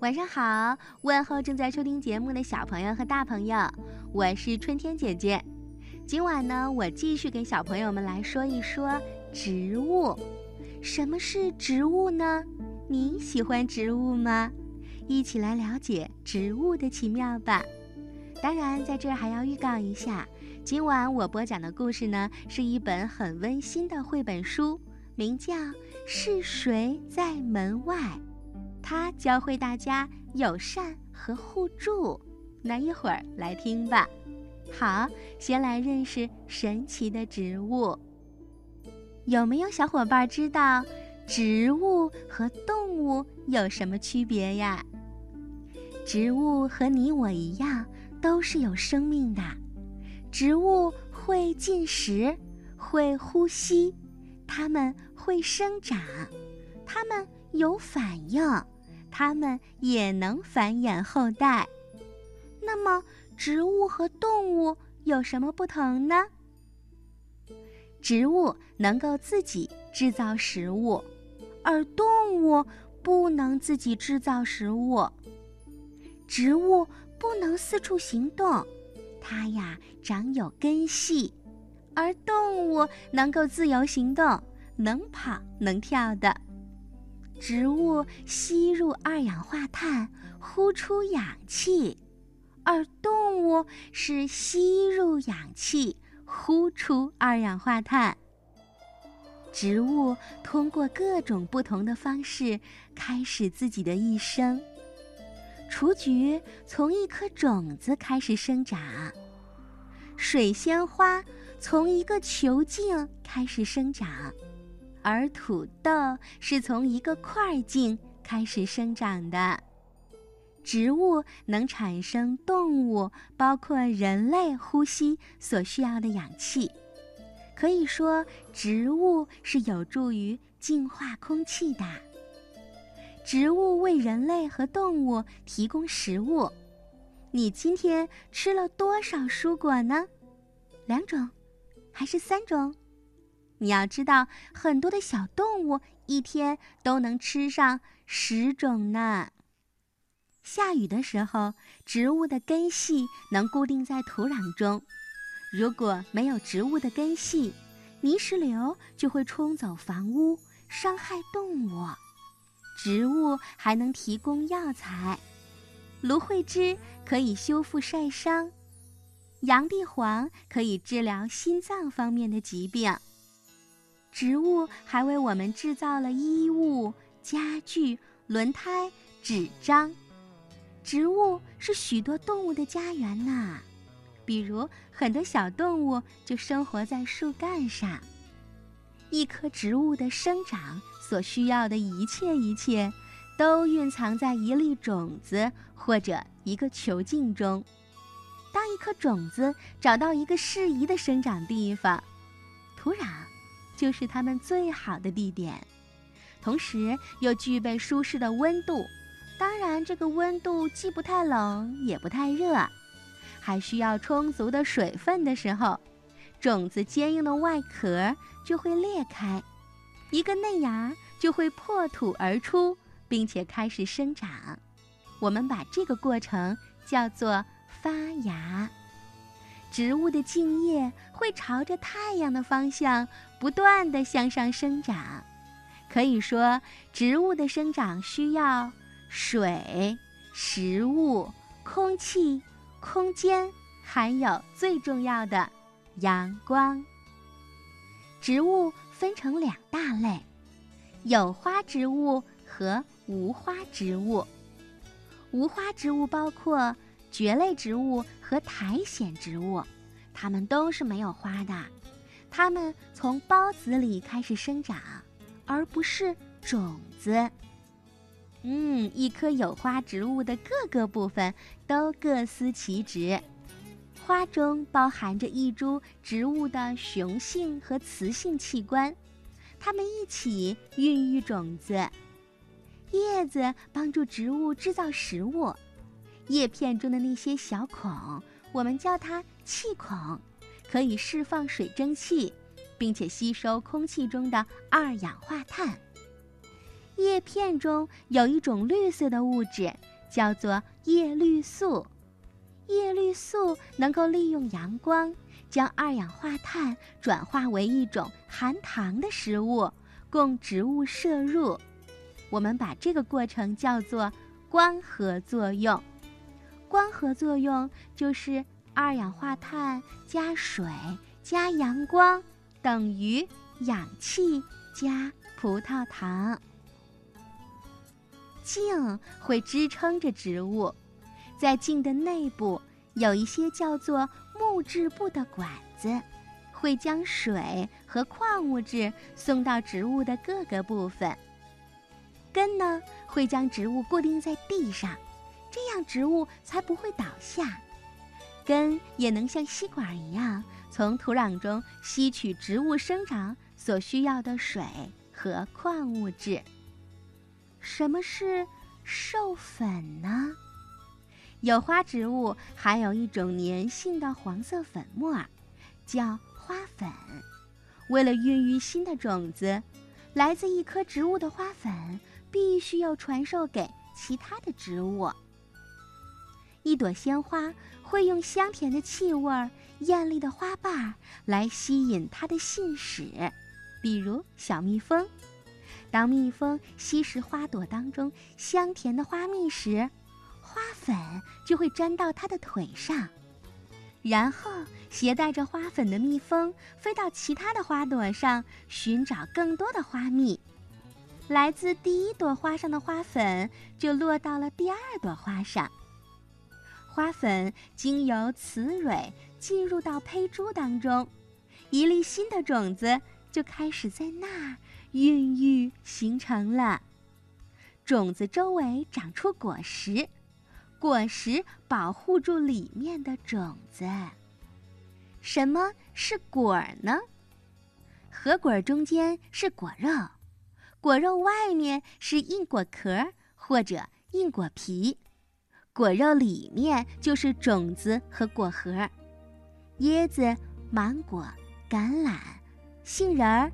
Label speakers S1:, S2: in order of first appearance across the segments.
S1: 晚上好，问候正在收听节目的小朋友和大朋友，我是春天姐姐。今晚呢，我继续给小朋友们来说一说植物。什么是植物呢？你喜欢植物吗？一起来了解植物的奇妙吧。当然，在这儿还要预告一下，今晚我播讲的故事呢，是一本很温馨的绘本书，名叫《是谁在门外》。它教会大家友善和互助，那一会儿来听吧。好，先来认识神奇的植物。有没有小伙伴知道植物和动物有什么区别呀？植物和你我一样，都是有生命的。植物会进食，会呼吸，它们会生长，它们有反应。它们也能繁衍后代。那么，植物和动物有什么不同呢？植物能够自己制造食物，而动物不能自己制造食物。植物不能四处行动，它呀长有根系，而动物能够自由行动，能跑能跳的。植物吸入二氧化碳，呼出氧气，而动物是吸入氧气，呼出二氧化碳。植物通过各种不同的方式开始自己的一生。雏菊从一颗种子开始生长，水仙花从一个球茎开始生长。而土豆是从一个块茎开始生长的。植物能产生动物，包括人类呼吸所需要的氧气。可以说，植物是有助于净化空气的。植物为人类和动物提供食物。你今天吃了多少蔬果呢？两种，还是三种？你要知道，很多的小动物一天都能吃上十种呢。下雨的时候，植物的根系能固定在土壤中。如果没有植物的根系，泥石流就会冲走房屋，伤害动物。植物还能提供药材，芦荟汁可以修复晒伤，洋地黄可以治疗心脏方面的疾病。植物还为我们制造了衣物、家具、轮胎、纸张。植物是许多动物的家园呢，比如很多小动物就生活在树干上。一棵植物的生长所需要的一切一切，都蕴藏在一粒种子或者一个球茎中。当一颗种子找到一个适宜的生长地方，土壤。就是它们最好的地点，同时又具备舒适的温度。当然，这个温度既不太冷也不太热，还需要充足的水分的时候，种子坚硬的外壳就会裂开，一个嫩芽就会破土而出，并且开始生长。我们把这个过程叫做发芽。植物的茎叶会朝着太阳的方向不断地向上生长，可以说，植物的生长需要水、食物、空气、空间，还有最重要的阳光。植物分成两大类：有花植物和无花植物。无花植物包括。蕨类植物和苔藓植物，它们都是没有花的，它们从孢子里开始生长，而不是种子。嗯，一棵有花植物的各个部分都各司其职，花中包含着一株植物的雄性和雌性器官，它们一起孕育种子。叶子帮助植物制造食物。叶片中的那些小孔，我们叫它气孔，可以释放水蒸气，并且吸收空气中的二氧化碳。叶片中有一种绿色的物质，叫做叶绿素。叶绿素能够利用阳光，将二氧化碳转化为一种含糖的食物，供植物摄入。我们把这个过程叫做光合作用。光合作用就是二氧化碳加水加阳光等于氧气加葡萄糖。茎会支撑着植物。在茎的内部有一些叫做木质部的管子，会将水和矿物质送到植物的各个部分。根呢会将植物固定在地上，这样植物才不会倒下。根也能像吸管一样从土壤中吸取植物生长所需要的水和矿物质。什么是授粉呢？有花植物含有一种粘性的黄色粉末，叫花粉。为了孕育新的种子，来自一棵植物的花粉必须要传授给其他的植物。一朵鲜花会用香甜的气味、艳丽的花瓣来吸引它的信使，比如小蜜蜂。当蜜蜂吸食花朵当中香甜的花蜜时，花粉就会粘到它的腿上，然后携带着花粉的蜜蜂飞到其他的花朵上寻找更多的花蜜。来自第一朵花上的花粉就落到了第二朵花上。花粉经由雌蕊进入到胚珠当中，一粒新的种子就开始在那儿孕育形成了。种子周围长出果实。果实保护住里面的种子。什么是果呢？核果中间是果肉，果肉外面是硬果壳或者硬果皮，果肉里面就是种子和果核。椰子、芒果、橄榄、杏仁儿、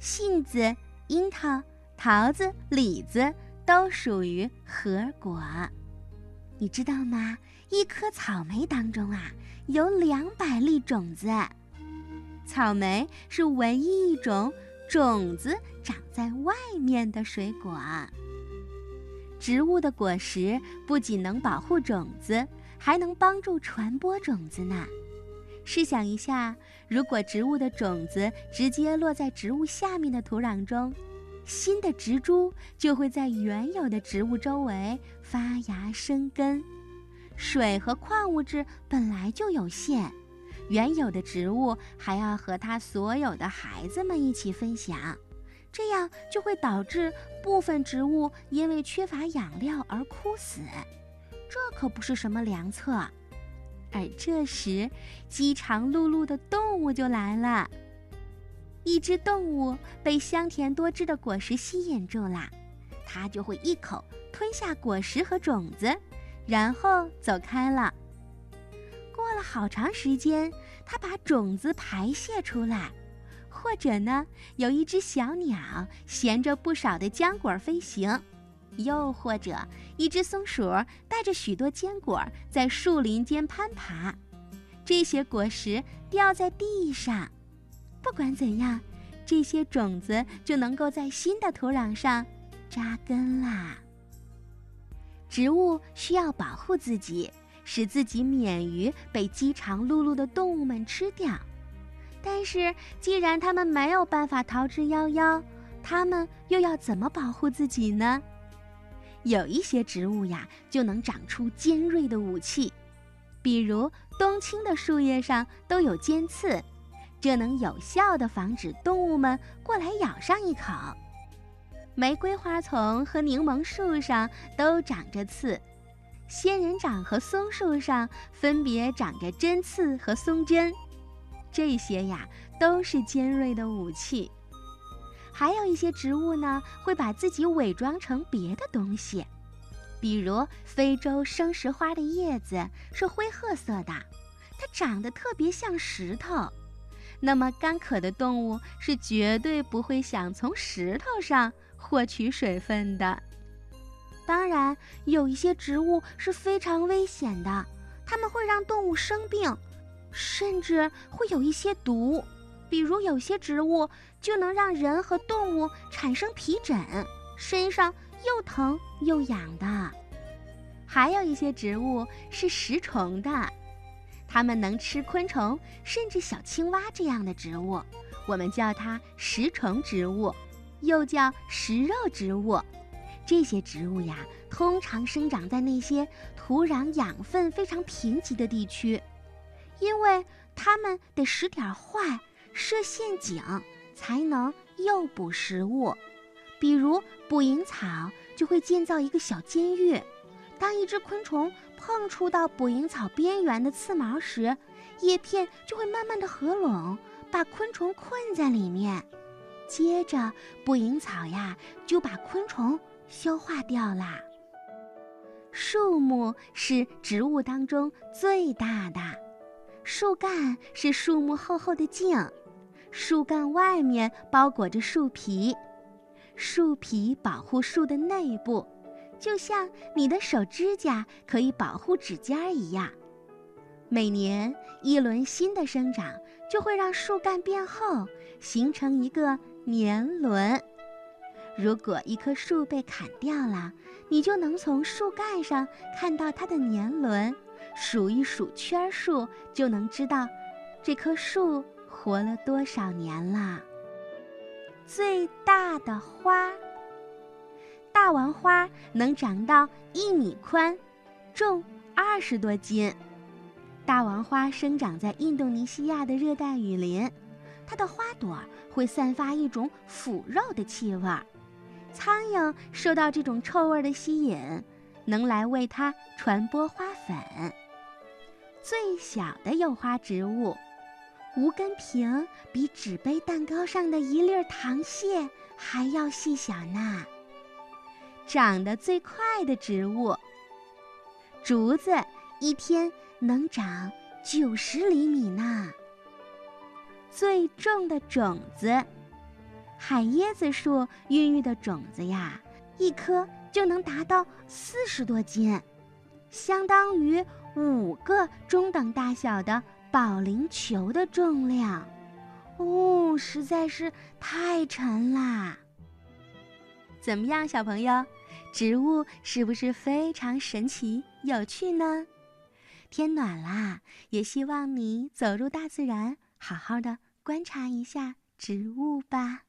S1: 杏子、樱桃、桃子、李子都属于核果。你知道吗？一颗草莓当中啊，有两百粒种子。草莓是唯一一种种子长在外面的水果。植物的果实不仅能保护种子，还能帮助传播种子呢。试想一下，如果植物的种子直接落在植物下面的土壤中，新的植株就会在原有的植物周围发芽生根。水和矿物质本来就有限，原有的植物还要和它所有的孩子们一起分享，这样就会导致部分植物因为缺乏养料而枯死，这可不是什么良策。而这时，饥肠辘辘的动物就来了。一只动物被香甜多汁的果实吸引住了，它就会一口吞下果实和种子，然后走开了。过了好长时间，它把种子排泄出来，或者呢，有一只小鸟衔着不少的浆果飞行，又或者一只松鼠带着许多坚果在树林间攀爬，这些果实掉在地上。不管怎样，这些种子就能够在新的土壤上扎根啦。植物需要保护自己，使自己免于被饥肠辘辘的动物们吃掉。但是，既然它们没有办法逃之夭夭，它们又要怎么保护自己呢？有一些植物呀，就能长出尖锐的武器，比如冬青的树叶上都有尖刺。这能有效地防止动物们过来咬上一口。玫瑰花丛和柠檬树上都长着刺，仙人掌和松树上分别长着针刺和松针，这些呀都是尖锐的武器。还有一些植物呢，会把自己伪装成别的东西，比如非洲生石花的叶子是灰褐色的，它长得特别像石头。那么干渴的动物是绝对不会想从石头上获取水分的。当然，有一些植物是非常危险的，它们会让动物生病，甚至会有一些毒。比如，有些植物就能让人和动物产生皮疹，身上又疼又痒的。还有一些植物是食虫的，它们能吃昆虫，甚至小青蛙这样的植物，我们叫它食虫植物，又叫食肉植物。这些植物呀，通常生长在那些土壤养分非常贫瘠的地区，因为它们得使点坏。设陷阱才能诱捕食物，比如捕蝇草就会建造一个小监狱。当一只昆虫碰触到捕蝇草边缘的刺毛时，叶片就会慢慢的合拢，把昆虫困在里面。接着，捕蝇草呀就把昆虫消化掉啦。树木是植物当中最大的，树干是树木厚厚的茎。树干外面包裹着树皮，树皮保护树的内部，就像你的手指甲可以保护指尖一样。每年一轮新的生长就会让树干变厚，形成一个年轮。如果一棵树被砍掉了，你就能从树干上看到它的年轮，数一数圈数，就能知道这棵树。活了多少年了？最大的花，大王花能长到一米宽，重二十多斤。大王花生长在印度尼西亚的热带雨林，它的花朵会散发一种腐肉的气味儿，苍蝇受到这种臭味的吸引，能来为它传播花粉。最小的有花植物。无根萍比纸杯蛋糕上的一粒糖屑还要细小呢。长得最快的植物，竹子一天能长九十厘米呢。最重的种子，海椰子树孕育的种子呀，一颗就能达到四十多斤，相当于五个中等大小的。保龄球的重量，哦，实在是太沉啦。怎么样，小朋友，植物是不是非常神奇有趣呢？天暖啦，也希望你走入大自然，好好的观察一下植物吧。